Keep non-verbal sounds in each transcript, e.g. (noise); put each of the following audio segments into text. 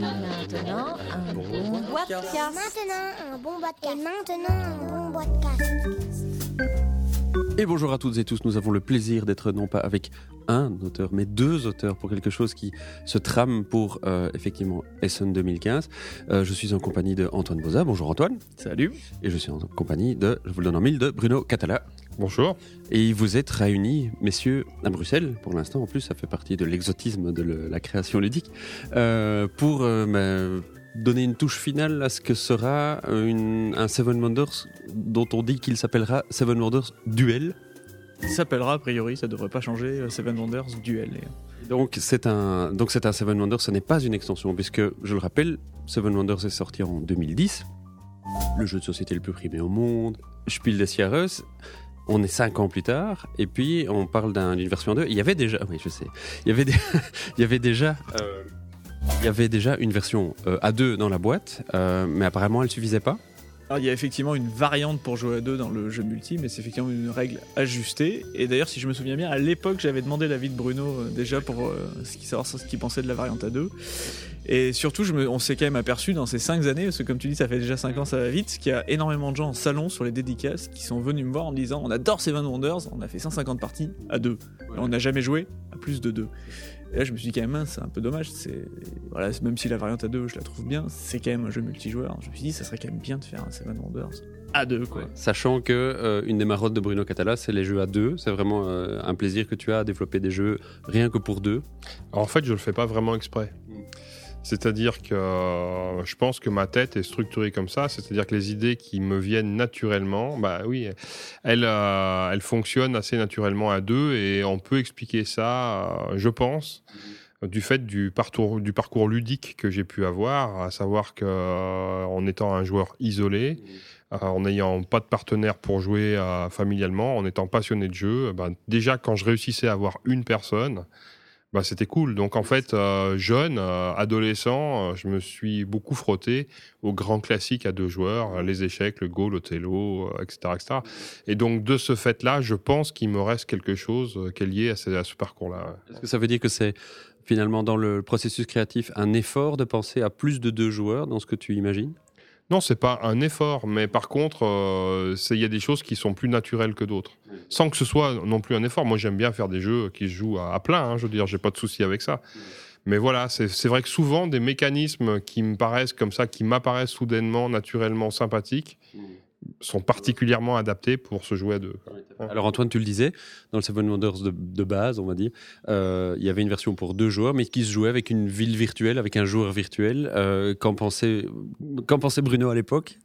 Maintenant, un bon podcast. Maintenant, un bon podcast. Et maintenant, un bon podcast. Et bonjour à toutes et tous, nous avons le plaisir d'être non pas avec un auteur, mais deux auteurs pour quelque chose qui se trame pour euh, effectivement Essen 2015. Euh, je suis en compagnie de Antoine Boza. Bonjour Antoine. Salut. Et je suis en compagnie de, je vous le donne en mille, de Bruno Catala. Bonjour. Et vous êtes réunis, messieurs, à Bruxelles, pour l'instant, en plus, ça fait partie de l'exotisme de le- la création ludique, euh, pour euh, bah, donner une touche finale à ce que sera une- un Seven Wonders dont on dit qu'il s'appellera Seven Wonders Duel. Il s'appellera, a priori, ça devrait pas changer, euh, Seven Wonders Duel. Et, Donc c'est un donc c'est un Seven Wonders, ce n'est pas une extension puisque je le rappelle, Seven Wonders est sorti en 2010, le jeu de société le plus primé au monde, Spiel des Jahres. On est cinq ans plus tard et puis on parle d'un- d'une version 2. Il y avait déjà, oui je sais, il y avait, des- (laughs) il y avait déjà, euh, il y avait déjà une version euh, A2 dans la boîte, euh, mais apparemment elle suffisait pas. Alors, il y a effectivement une variante pour jouer à deux dans le jeu multi, mais c'est effectivement une règle ajustée. Et d'ailleurs, si je me souviens bien, à l'époque, j'avais demandé l'avis de Bruno euh, déjà pour euh, savoir ce qu'il pensait de la variante à deux. Et surtout, je me- on s'est quand même aperçu dans ces cinq années, parce que comme tu dis, ça fait déjà cinq ans, ça va vite, qu'il y a énormément de gens en salon sur les dédicaces qui sont venus me voir en me disant on adore Seven Wonders, on a fait 150 parties à deux. Et on n'a jamais joué à plus de deux. Et là, je me suis dit quand même, c'est un peu dommage. C'est voilà, même si la variante à deux, je la trouve bien, c'est quand même un jeu multijoueur. Je me suis dit, ça serait quand même bien de faire un Seven Wonders à deux, quoi. Sachant que euh, une des marottes de Bruno Catala, c'est les jeux à deux. C'est vraiment euh, un plaisir que tu as à développer des jeux rien que pour deux. Alors, en fait, je le fais pas vraiment exprès. C'est-à-dire que euh, je pense que ma tête est structurée comme ça, c'est-à-dire que les idées qui me viennent naturellement, bah oui, elles, euh, elles fonctionnent assez naturellement à deux et on peut expliquer ça, euh, je pense, du fait du parcours, ludique que j'ai pu avoir, à savoir que en étant un joueur isolé, en n'ayant pas de partenaire pour jouer familialement, en étant passionné de jeu, ben, déjà quand je réussissais à avoir une personne, bah, c'était cool. Donc en fait, euh, jeune, euh, adolescent, euh, je me suis beaucoup frotté aux grands classiques à deux joueurs, les échecs, le Go, l'Othello, euh, etc., etc. Et donc de ce fait-là, je pense qu'il me reste quelque chose euh, qui est lié à ce, à ce parcours-là. Est-ce que ça veut dire que c'est finalement dans le processus créatif un effort de penser à plus de deux joueurs dans ce que tu imagines? Non, c'est pas un effort, mais par contre, euh, il y a des choses qui sont plus naturelles que d'autres, sans que ce soit non plus un effort. Moi, j'aime bien faire des jeux qui se jouent à, à plein. hein, je veux dire, j'ai pas de souci avec ça. Mais voilà, c'est c'est vrai que souvent des mécanismes qui me paraissent comme ça, qui m'apparaissent soudainement, naturellement sympathiques, sont particulièrement adaptés pour se jouer à deux. Alors Antoine, tu le disais, dans le Seven Wonders de, de base, on va dire, euh, il y avait une version pour deux joueurs, mais qui se jouait avec une ville virtuelle, avec un joueur virtuel. Euh, Qu'en pensait, qu'en pensait Bruno à l'époque?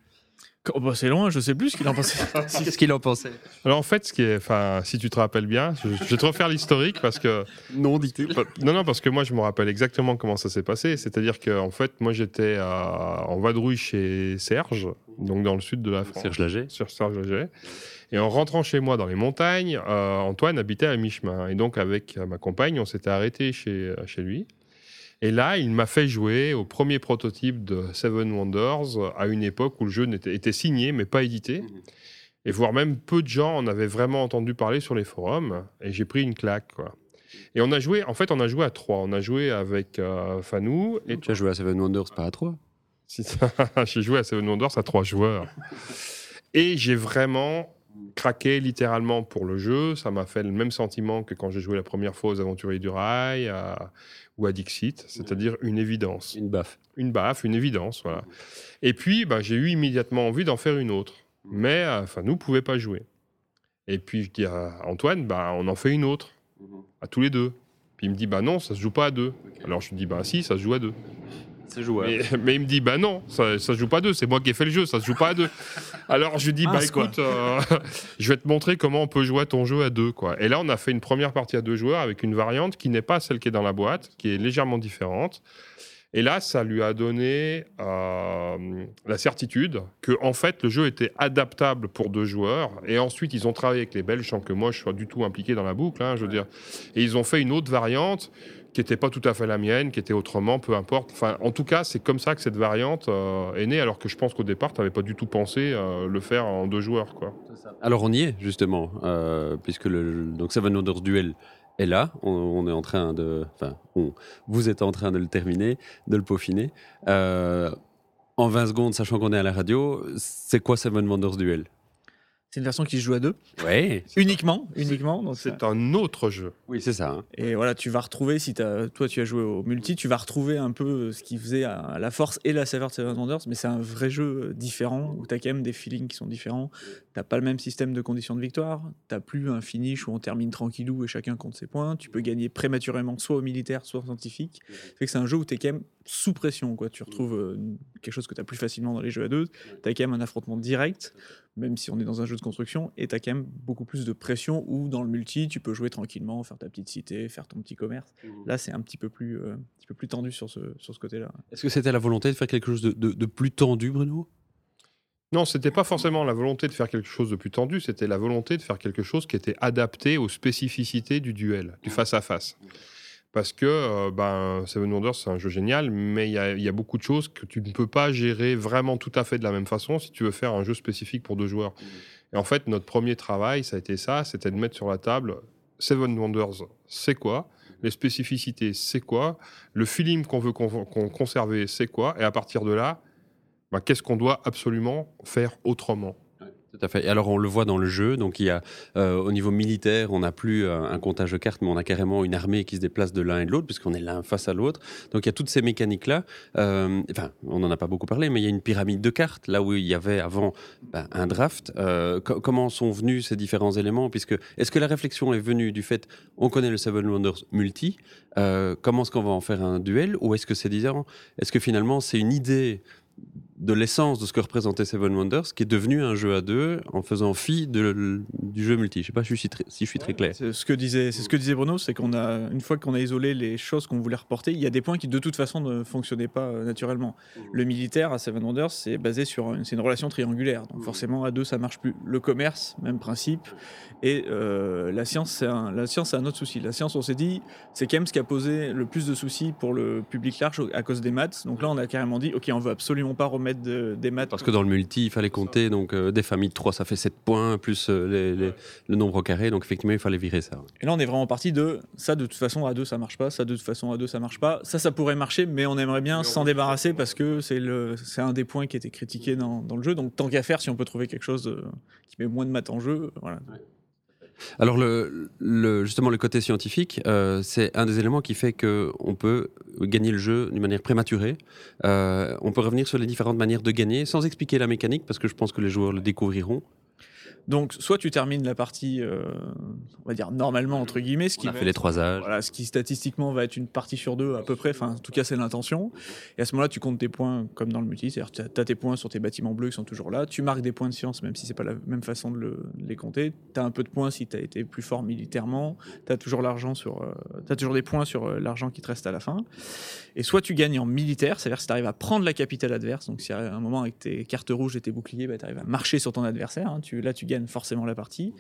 Oh, bah, c'est loin, je sais plus ce qu'il en pensait. (laughs) Qu'est-ce qu'il en pensait Alors en fait, ce qui est, enfin, si tu te rappelles bien, je, je vais te refaire l'historique parce que Non, dit-il. Non, non, parce que moi, je me rappelle exactement comment ça s'est passé. C'est-à-dire que, en fait, moi, j'étais à- en vadrouille chez Serge, donc dans le sud de la France. Serge Laget. Sur Serge Laget. Et en rentrant chez moi dans les montagnes, euh, Antoine habitait à mi-chemin. Et donc, avec euh, ma compagne, on s'était arrêté chez, euh, chez lui. Et là, il m'a fait jouer au premier prototype de Seven Wonders à une époque où le jeu n'était- était signé, mais pas édité. Et voire même peu de gens en avaient vraiment entendu parler sur les forums. Et j'ai pris une claque, quoi. Et on a joué, en fait, on a joué à trois. On a joué avec euh, Fanou et Tu as joué à Seven Wonders, pas à trois. (laughs) (laughs) J'ai joué à Seven Wonders à trois joueurs. (laughs) Et j'ai vraiment craqué littéralement pour le jeu. Ça m'a fait le même sentiment que quand j'ai joué la première fois aux Aventuriers du Rail à- ou à Dixit, c'est-à-dire une évidence. Une baffe. Une baffe, une évidence, voilà. Et puis, bah, j'ai eu immédiatement envie d'en faire une autre. Mais euh, enfin, nous ne pouvait pas jouer. Et puis, je dis à Antoine, bah, on en fait une autre, à tous les deux. Puis il me dit, bah non, ça se joue pas à deux. Alors je lui dis, bah si, ça se joue à deux. Mais, mais il me dit, bah non, ça, ça se joue pas à deux, c'est moi qui ai fait le jeu, ça se joue pas à deux. Alors je lui dis, bah Mince, quoi. écoute, euh, (laughs) je vais te montrer comment on peut jouer à ton jeu à deux. Quoi. Et là, on a fait une première partie à deux joueurs avec une variante qui n'est pas celle qui est dans la boîte, qui est légèrement différente. Et là, ça lui a donné euh, la certitude que, en fait, le jeu était adaptable pour deux joueurs. Et ensuite, ils ont travaillé avec les Belges sans que moi je sois du tout impliqué dans la boucle, hein, je veux dire. Et ils ont fait une autre variante qui n'était pas tout à fait la mienne, qui était autrement, peu importe. Enfin, en tout cas, c'est comme ça que cette variante euh, est née, alors que je pense qu'au départ, tu n'avais pas du tout pensé euh, le faire en deux joueurs, quoi. Alors on y est justement, euh, puisque le, donc Seven Wonders Duel est là. On, est en train de, enfin, vous êtes en train de le terminer, de le peaufiner. Euh, en 20 secondes, sachant qu'on est à la radio, c'est quoi Seven Wonders Duel? C'est une version qui se joue à deux, Ouais. uniquement, uniquement. Donc C'est un autre jeu. Oui, c'est ça. hein. Et voilà, tu vas retrouver, si t'as- toi tu as joué au multi, tu vas retrouver un peu ce qui faisait à la force et la saveur de Seven Wonders, mais c'est un vrai jeu différent où tu as quand même des feelings qui sont différents. T'as pas le même système de conditions de victoire, t'as plus un finish où on termine tranquillou et chacun compte ses points. Tu peux gagner prématurément soit au militaire, soit au scientifique. Fait que c'est un jeu où tu es quand même sous pression. Quoi. Tu retrouves euh, quelque chose que tu as plus facilement dans les jeux à deux. Tu as quand même un affrontement direct, même si on est dans un jeu de construction, et tu as quand même beaucoup plus de pression où dans le multi, tu peux jouer tranquillement, faire ta petite cité, faire ton petit commerce. Là, c'est un petit peu plus, euh, un petit peu plus tendu sur ce, sur ce côté-là. Est-ce que c'était la volonté de faire quelque chose de, de- de plus tendu, Bruno? Non, c'était pas forcément la volonté de faire quelque chose de plus tendu, c'était la volonté de faire quelque chose qui était adapté aux spécificités du duel, du face-à-face. Parce que euh, ben, Seven Wonders, c'est un jeu génial, mais il y, a- beaucoup de choses que tu ne peux pas gérer vraiment tout à fait de la même façon si tu veux faire un jeu spécifique pour deux joueurs. Et en fait, notre premier travail, ça a été ça, c'était de mettre sur la table Seven Wonders, c'est quoi? Les spécificités, c'est quoi? Le feeling qu'on veut qu'on conserver, c'est quoi? Et à partir de là, bah, qu'est-ce qu'on doit absolument faire autrement? Tout à fait. Et alors, on le voit dans le jeu. Donc, il y a, euh, au niveau militaire, on n'a plus euh, un comptage de cartes, mais on a carrément une armée qui se déplace de l'un et de l'autre, puisqu'on est l'un face à l'autre. Donc, il y a toutes ces mécaniques-là. Euh, enfin, on n'en a pas beaucoup parlé, mais il y a une pyramide de cartes, là où il y avait avant ben, un draft. Co- comment sont venus ces différents éléments? Puisque, est-ce que la réflexion est venue du fait, on connaît le Seven Wonders multi, comment est-ce qu'on va en faire un duel? Ou est-ce que c'est disant, est-ce que finalement, c'est une idée de l'essence de ce que représentait Seven Wonders, qui est devenu un jeu à deux en faisant fi de, du jeu multi. Je sais pas si je suis très, si je suis très clair. C'est ce que disait, c'est ce que disait Bruno, c'est qu'on a une fois qu'on a isolé les choses qu'on voulait reporter, il y a des points qui de toute façon ne fonctionnaient pas euh, naturellement. Le militaire à Seven Wonders, c'est basé sur une, c'est une relation triangulaire, donc forcément à deux ça marche plus. Le commerce, même principe, et euh, la science, c'est un, la science c'est un autre souci. La science, on s'est dit, c'est quand même ce qui a posé le plus de soucis pour le public large à cause des maths. Donc là, on a carrément dit, ok, on veut absolument pas remettre de- des maths Parce que dans le multi, il fallait compter donc euh, des familles de 3, ça fait 7 points, plus euh, les- les- le nombre au carré. Donc effectivement, il fallait virer ça. Et là, on est vraiment parti de ça, de toute façon, à deux, ça marche pas. Ça, de toute façon, à deux, ça marche pas. Ça, ça pourrait marcher, mais on aimerait bien s'en débarrasser parce que c'est le, c'est un des points qui était critiqué dans, dans le jeu. Donc, tant qu'à faire, si on peut trouver quelque chose euh, qui met moins de maths en jeu, voilà. Alors le, justement, le côté scientifique, euh, c'est un des éléments qui fait qu'on peut gagner le jeu d'une manière prématurée. Euh, on peut revenir sur les différentes manières de gagner sans expliquer la mécanique, parce que je pense que les joueurs le découvriront. Donc, soit tu termines la partie, euh, on va dire normalement, entre guillemets, ce qui On a va fait les trois âges. Voilà, ce qui statistiquement va être une partie sur deux à peu près, enfin en tout cas c'est l'intention. Et à ce moment-là, tu comptes tes points comme dans le multi, c'est-à-dire tu as, tes points sur tes bâtiments bleus qui sont toujours là, tu marques des points de science même si c'est pas la même façon de, le- de les compter, tu as un peu de points si tu as été plus fort militairement, tu as toujours l'argent sur euh, t'as toujours des points sur euh, l'argent qui te reste à la fin. Et soit tu gagnes en militaire, c'est-à-dire si tu arrives à prendre la capitale adverse, donc si à un moment avec tes cartes rouges et tes boucliers, bah, tu arrives à marcher sur ton adversaire, hein, tu, là tu gagnes forcément la partie.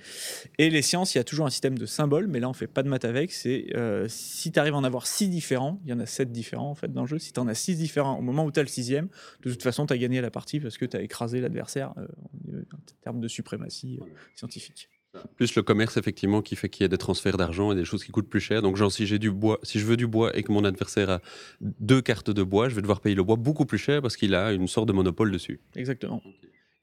Et les sciences, il y a toujours un système de symboles, mais là on fait pas de maths avec. C'est euh, si tu arrives à en avoir six différents, il y en a sept différents en fait dans le jeu. Si tu en as six différents au moment où tu as le sixième, de toute façon tu as gagné la partie parce que tu as écrasé l'adversaire euh, en termes de suprématie euh, scientifique. Plus le commerce, effectivement, qui fait qu'il y a des transferts d'argent et des choses qui coûtent plus cher. Donc, genre, si j'ai du bois, si je veux du bois et que mon adversaire a deux cartes de bois, je vais devoir payer le bois beaucoup plus cher parce qu'il a une sorte de monopole dessus. Exactement.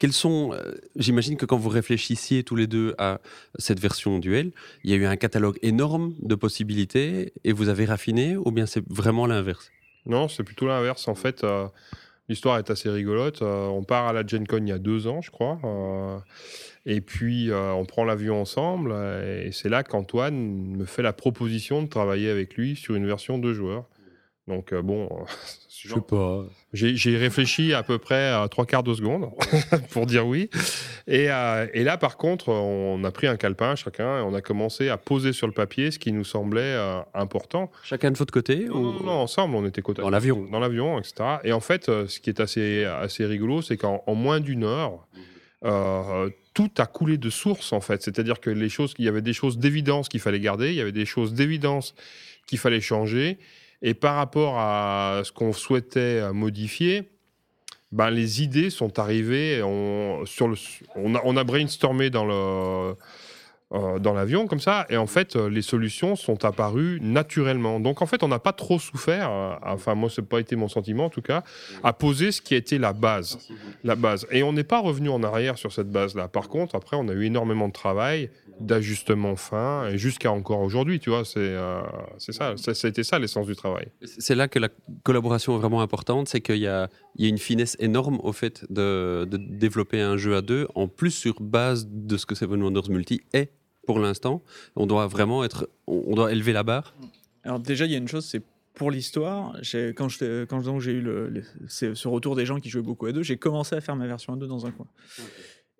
Quels sont, euh, j'imagine que quand vous réfléchissiez tous les deux à cette version duel, il y a eu un catalogue énorme de possibilités et vous avez raffiné ou bien c'est vraiment l'inverse? Non, c'est plutôt l'inverse. En fait, euh, l'histoire est assez rigolote. Euh, on part à la Gen Con il y a deux ans, je crois. et puis, on prend l'avion ensemble. Et c'est là qu'Antoine me fait la proposition de travailler avec lui sur une version deux joueurs. Donc, euh, bon, (laughs) Je sais pas. j'ai réfléchi à peu près à trois quarts de seconde (laughs) pour dire oui. Et, euh, et là, par contre, on a pris un calepin chacun et on a commencé à poser sur le papier ce qui nous semblait euh, important. Chacun de votre côté Non, ou... non, non, ensemble, on était côté Dans l'avion. Dans l'avion, etc. Et en fait, ce qui est assez, assez rigolo, c'est qu'en en moins d'une heure, euh, tout a coulé de source, en fait. C'est-à-dire que les choses, il y avait des choses d'évidence qu'il fallait garder, il y avait des choses d'évidence qu'il fallait changer. Et par rapport à ce qu'on souhaitait euh, modifier, ben, les idées sont arrivées. On, a, brainstormé euh, dans l'avion comme ça. Et en fait, euh, les solutions sont apparues naturellement. Donc en fait, on n'a pas trop souffert. enfin, moi, c'est pas été mon sentiment en tout cas, à poser ce qui a été la base, la base. Et on n'est pas revenu en arrière sur cette base-là. Par contre, après, on a eu énormément de travail, d'ajustement fin, et jusqu'à encore aujourd'hui. Tu vois, c'est euh, c'est ça. Ça ça a été ça l'essence du travail. C'est là que la collaboration est vraiment importante, c'est qu'il y a, il y a une finesse énorme au fait de, de développer un jeu à deux, en plus sur base de ce que Seven Wonders Multi est pour l'instant. On doit vraiment être, on doit élever la barre. Alors déjà, il y a une chose, c'est pour l'histoire. j'ai- Quand je- quand j'ai eu le, ce retour des gens qui jouaient beaucoup à deux, j'ai commencé à faire ma version à deux dans un coin.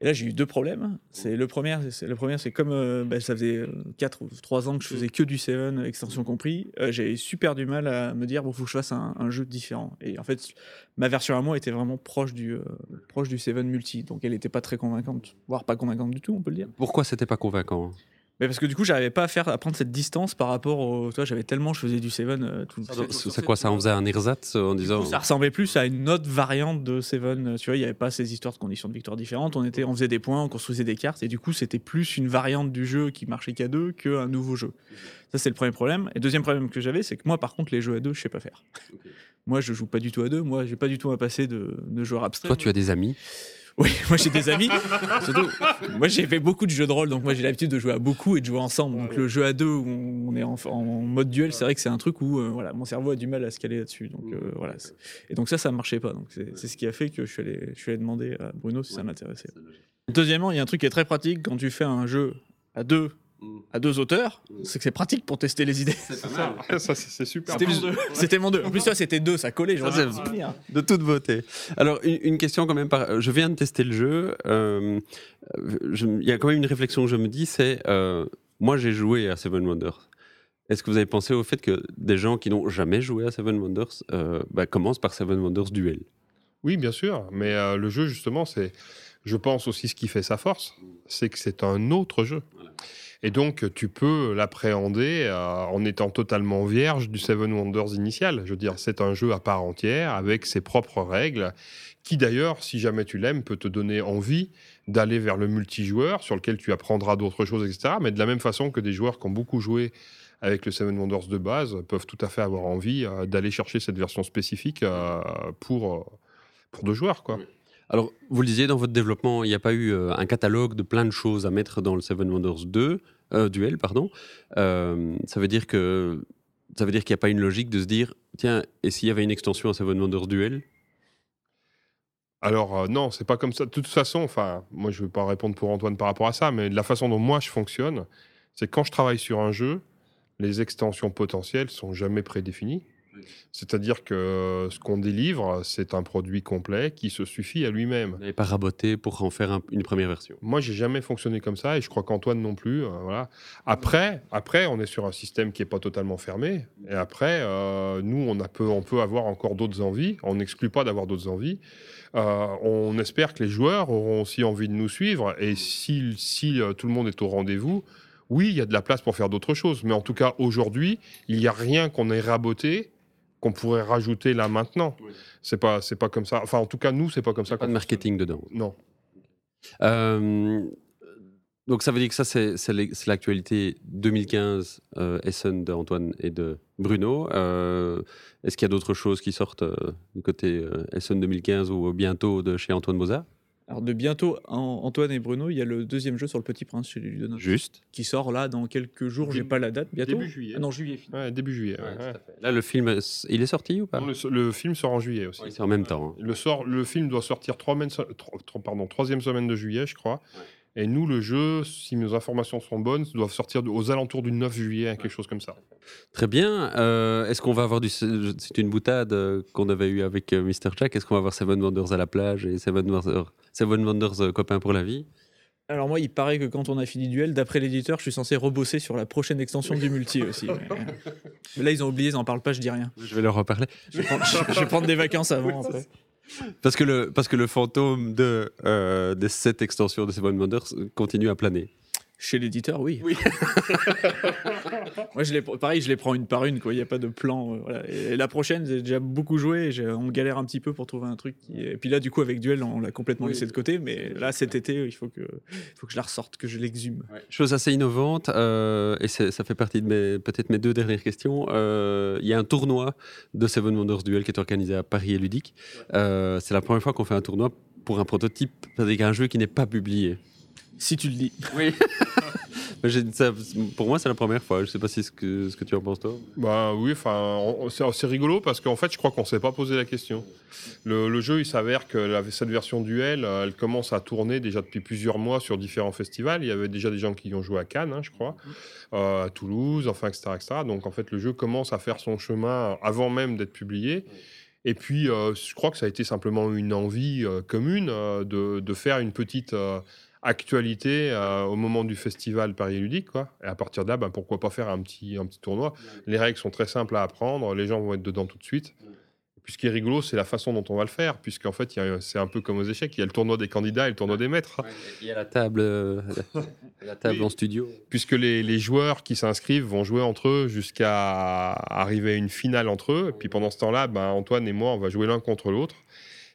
Et là, j'ai eu deux problèmes. C'est le premier, c'est le premier, c'est comme euh, bah, ça faisait 4 ou 3 ans que je faisais que du Seven, extension compris. euh, J'avais super du mal à me dire bon, faut que je fasse un, un jeu différent. Et en fait, ma version à moi était vraiment proche du euh, proche du Seven multi, donc elle n'était pas très convaincante, voire pas convaincante du tout, on peut le dire. Pourquoi c'était pas convaincant Mais parce que du coup, j'arrivais pas à faire à prendre cette distance par rapport au. Toi, j'avais tellement, je faisais du Seven euh, tout le C'est c'est quoi ça On faisait un ersatz euh, en disant. ça ressemblait plus à une autre variante de Seven. euh, Tu vois, il n'y avait pas ces histoires de conditions de victoire différentes. On, était, on faisait des points, on construisait des cartes, et du coup, c'était plus une variante du jeu qui marchait qu'à deux qu'un nouveau jeu. Ça, c'est le premier problème. Et deuxième problème que j'avais, c'est que moi, par contre, les jeux à deux, je sais pas faire. Moi, je joue pas du tout à deux. Moi, j'ai pas du tout un passé de, de joueur abstrait. Toi, tu as des amis? Oui, (laughs) moi j'ai des amis. Surtout, moi j'ai fait beaucoup de jeux de rôle, donc moi j'ai l'habitude de jouer à beaucoup et de jouer ensemble. Donc le jeu à deux où on est en, en mode duel, c'est vrai que c'est un truc où euh, voilà, mon cerveau a du mal à se caler là-dessus. Donc euh, voilà. Et donc ça, ça marchait pas. Donc c'est c'est ce qui a fait que je suis allé, je suis allé demander à Bruno si ça m'intéressait. Deuxièmement, il y a un truc qui est très pratique quand tu fais un jeu à deux, à deux auteurs, c'est que c'est pratique pour tester les idées. ça, c'est c'est super. C'était mon deux. C'était mon deux. En plus, toi, c'était deux, ça collait. Ça, c'est-. De toute beauté. Alors, une, une question quand même. Par... Je viens de tester le jeu. euh, je- Il y a quand même une réflexion que je me dis, c'est... euh, moi, j'ai joué à Seven Wonders. Est-ce que vous avez pensé au fait que des gens qui n'ont jamais joué à Seven Wonders euh, bah, commencent par Seven Wonders Duel? Oui, bien sûr. Mais euh, le jeu, justement, c'est, je pense aussi ce qui fait sa force, c'est que c'est un autre jeu. Et donc, tu peux l'appréhender euh, en étant totalement vierge du Seven Wonders initial. Je veux dire, c'est un jeu à part entière, avec ses propres règles, qui d'ailleurs, si jamais tu l'aimes, peut te donner envie d'aller vers le multijoueur, sur lequel tu apprendras d'autres choses, etc. Mais de la même façon que des joueurs qui ont beaucoup joué avec le Seven Wonders de base peuvent tout à fait avoir envie euh, d'aller chercher cette version spécifique euh, pour, pour deux joueurs, quoi. Alors, vous le disiez, dans votre développement, il n'y a pas eu euh, un catalogue de plein de choses à mettre dans le Seven Wonders 2, euh, Duel, pardon. Euh, ça veut dire que ça veut dire qu'il n'y a pas une logique de se dire, tiens, et s'il y avait une extension à Seven Wonders Duel? Alors non, c'est pas comme ça. De toute façon, enfin, moi je ne vais pas répondre pour Antoine par rapport à ça, mais la façon dont moi je fonctionne, c'est quand je travaille sur un jeu, les extensions potentielles sont jamais prédéfinies. C'est-à-dire que euh, ce qu'on délivre, c'est un produit complet qui se suffit à lui-même. Vous n'avez pas raboté pour en faire un- une première version Moi, j'ai jamais fonctionné comme ça et je crois qu'Antoine non plus. euh, voilà. Après, après, on est sur un système qui est pas totalement fermé. Et après, euh, nous, on, a peu, on peut avoir encore d'autres envies. On n'exclut pas d'avoir d'autres envies. Euh, on espère que les joueurs auront aussi envie de nous suivre. Et si, si euh, tout le monde est au rendez-vous, oui, il y a de la place pour faire d'autres choses. Mais en tout cas, aujourd'hui, il n'y a rien qu'on ait raboté qu'on pourrait rajouter là maintenant. C'est pas, c'est pas comme ça. Enfin, en tout cas, nous, c'est pas comme ça. Pas de marketing dedans. Non. Euh, donc ça veut dire que ça, c'est c'est l'actualité 2015 euh, Essen d'Antoine et de Bruno. Euh, Est-ce qu'il y a d'autres choses qui sortent euh, du côté Essen 2015 ou bientôt de chez Antoine Mozart Alors de bientôt, en- Antoine et Bruno, il y a le deuxième jeu sur le Petit Prince chez les. Juste. qui sort là dans quelques jours. J'ai pas la date. Bientôt. début juillet. Ah non, juillet. Ouais, début juillet. ouais, ouais. Là, le film, il est sorti ou pas Non, le, le film sort en juillet aussi. Oui, C'est en même temps. hein. Le, sort, le film doit sortir trois pardon, troisième semaine de juillet, je crois. Et nous, le jeu, si mes informations sont bonnes, doit sortir aux alentours du 9 juillet, quelque chose comme ça. Très bien. Euh, Est-ce qu'on va avoir du. C'est une boutade euh, qu'on avait eu avec euh, Mr. Jack? Est-ce qu'on va avoir Seven Wonders à la plage et Seven Wonders, Seven Wonders euh, copains pour la vie? Alors moi, il paraît que quand on a fini Duel, d'après l'éditeur, je suis censé rebosser sur la prochaine extension du multi aussi. Mais, (laughs) là, ils ont oublié, ils en parlent pas, je dis rien. Je vais leur reparler. Je vais prendre, je vais prendre des vacances avant. après. Parce que le, parce que le fantôme de, euh, des sept extensions de Seven Wonders continue à planer. Chez l'éditeur, oui. Oui. (laughs) Moi, je les, pareil, je les prends une par une, quoi. Il n'y a pas de plan. euh, voilà. Et, la prochaine, j'ai déjà beaucoup joué. et j'ai- on galère un petit peu pour trouver un truc. Qui... Et puis là, du coup, avec Duel, on l'a complètement Oui. laissé de côté. Mais là, cet été, il faut que, il faut que je la ressorte, que je l'exhume. Chose assez innovante, euh, et c'est- ça fait partie de mes peut-être mes deux dernières questions. Euh, Il y a un tournoi de Seven Wonders Duel qui est organisé à Paris et Ludique. Euh, c'est la première fois qu'on fait un tournoi pour un prototype avec un jeu qui n'est pas publié. Si tu le dis. Oui. (laughs) Ça- pour moi, c'est la première fois. Je sais pas si ce que, ce que tu en penses, toi. Bah oui, enfin, c'est rigolo parce qu'en fait, je crois qu'on s'est pas posé la question. Le, le jeu, il s'avère que la- cette version duel, euh, elle commence à tourner déjà depuis plusieurs mois sur différents festivals. Il y avait déjà des gens qui y ont joué à Cannes, hein, je crois, euh, à Toulouse, enfin, etc., etc. Donc en fait, le jeu commence à faire son chemin avant même d'être publié. Et puis, euh, je crois que ça a été simplement une envie euh, commune euh, de, de faire une petite euh, actualité euh, au moment du festival Paris Ludique. Quoi. Et à partir de là, ben, pourquoi pas faire un petit, un petit tournoi Les règles sont très simples à apprendre, les gens vont être dedans tout de suite. Et puis ce qui est rigolo, c'est la façon dont on va le faire, puisqu'en fait, c'est un peu comme aux échecs, il y a le tournoi des candidats et le tournoi des maîtres. Il y a la table, euh, (laughs) la table en studio. puisque les, les joueurs qui s'inscrivent vont jouer entre eux jusqu'à arriver à une finale entre eux. Et puis pendant ce temps-là, ben, Antoine et moi, on va jouer l'un contre l'autre.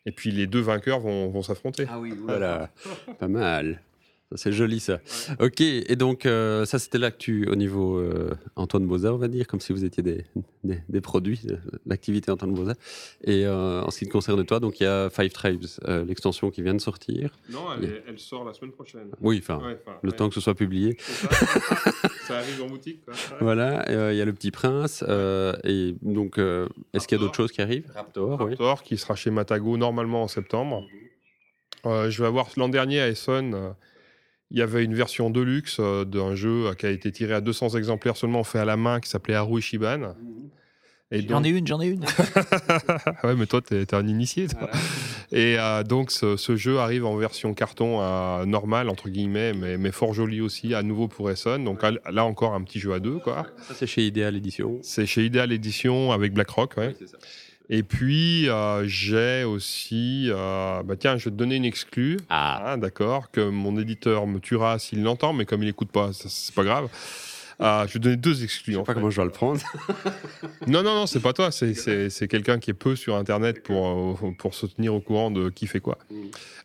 Et puis les deux vainqueurs vont, vont s'affronter. Ah oui, voilà. pas mal. C'est joli ça. Ok, et donc euh, ça c'était l'actu au niveau euh, Antoine Boza, on va dire, comme si vous étiez des, des, des produits, de l'activité Antoine Boza. Et euh, en ce qui te concerne toi, donc il y a Five Tribes, euh, l'extension qui vient de sortir. Non, elle- elle, sort la semaine prochaine. Oui, enfin, le temps que ce soit publié. ça, arrive en boutique. (laughs) Voilà, euh, il y a le Petit Prince. euh, et donc, euh, est-ce qu'il y a Raptor. d'autres choses qui arrivent? Raptor, oui. Raptor, qui sera chez Matago normalement en septembre. Euh, je vais avoir l'an dernier à Essonne. Il y avait une version deluxe euh, d'un jeu euh, qui a été tiré à 200 exemplaires seulement fait à la main qui s'appelait Haru Ishiban. Et J'en ai une, j'en ai une. (laughs) ouais, mais toi, t'es t'es un initié. toi. Et euh, donc, ce, ce jeu arrive en version carton euh, normale, entre guillemets, mais, mais fort joli aussi, à nouveau pour Essonne. Donc là, là encore, un petit jeu à deux, quoi. Ça, c'est chez Ideal Édition. C'est chez Ideal Edition avec BlackRock, ouais. Et puis, euh, j'ai aussi... euh, bah tiens, je vais te donner une exclue. Ah, Ah, d'accord, que mon éditeur me tuera s'il l'entend, mais comme il écoute pas, c'est pas grave. Euh, je vais te donner deux exclus. je en sais pas fait. comment je dois le prendre. (laughs) Non, non, non, c'est pas toi. C'est, c'est, c'est quelqu'un qui est peu sur Internet pour, pour se tenir au courant de qui fait quoi.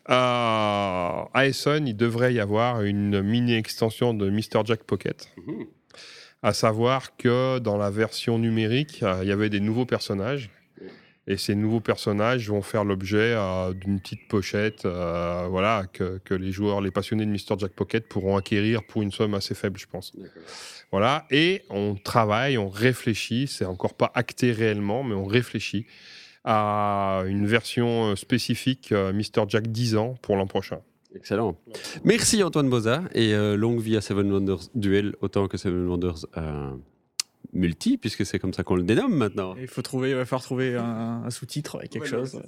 À Essonne, il devrait y avoir une mini-extension de Mr. Jack Pocket. Mhm. À savoir que dans la version numérique, euh, il y avait des nouveaux personnages. Et ces nouveaux personnages vont faire l'objet euh, d'une petite pochette euh, voilà, que, que les joueurs, les passionnés de Mr. Jack Pocket pourront acquérir pour une somme assez faible, je pense. Voilà, et on travaille, on réfléchit, c'est encore pas acté réellement, mais on réfléchit à une version euh, spécifique euh, Mr. Jack 10 ans pour l'an prochain. Excellent. Merci Antoine Boza et euh, longue vie à Seven Wonders Duel autant que Seven Wonders euh, Multi, puisque c'est comme ça qu'on le dénomme maintenant. Il faut trouver, il va falloir trouver un, un sous-titre avec quelque chose.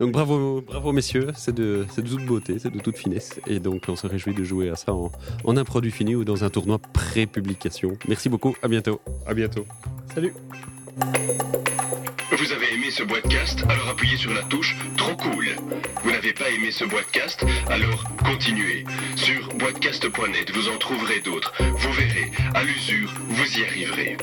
Donc bravo, bravo messieurs, c'est de, c'est de toute beauté, c'est de toute finesse. Et donc on se réjouit de jouer à ça en, en un produit fini ou dans un tournoi pré-publication. Merci beaucoup, à bientôt. À bientôt. Salut. Vous avez aimé ce boîtecast Alors appuyez sur la touche Trop cool. Vous n'avez pas aimé ce boîtecast Alors continuez. Sur boîtecast.net, vous en trouverez d'autres. Vous verrez, à l'usure, vous y arriverez.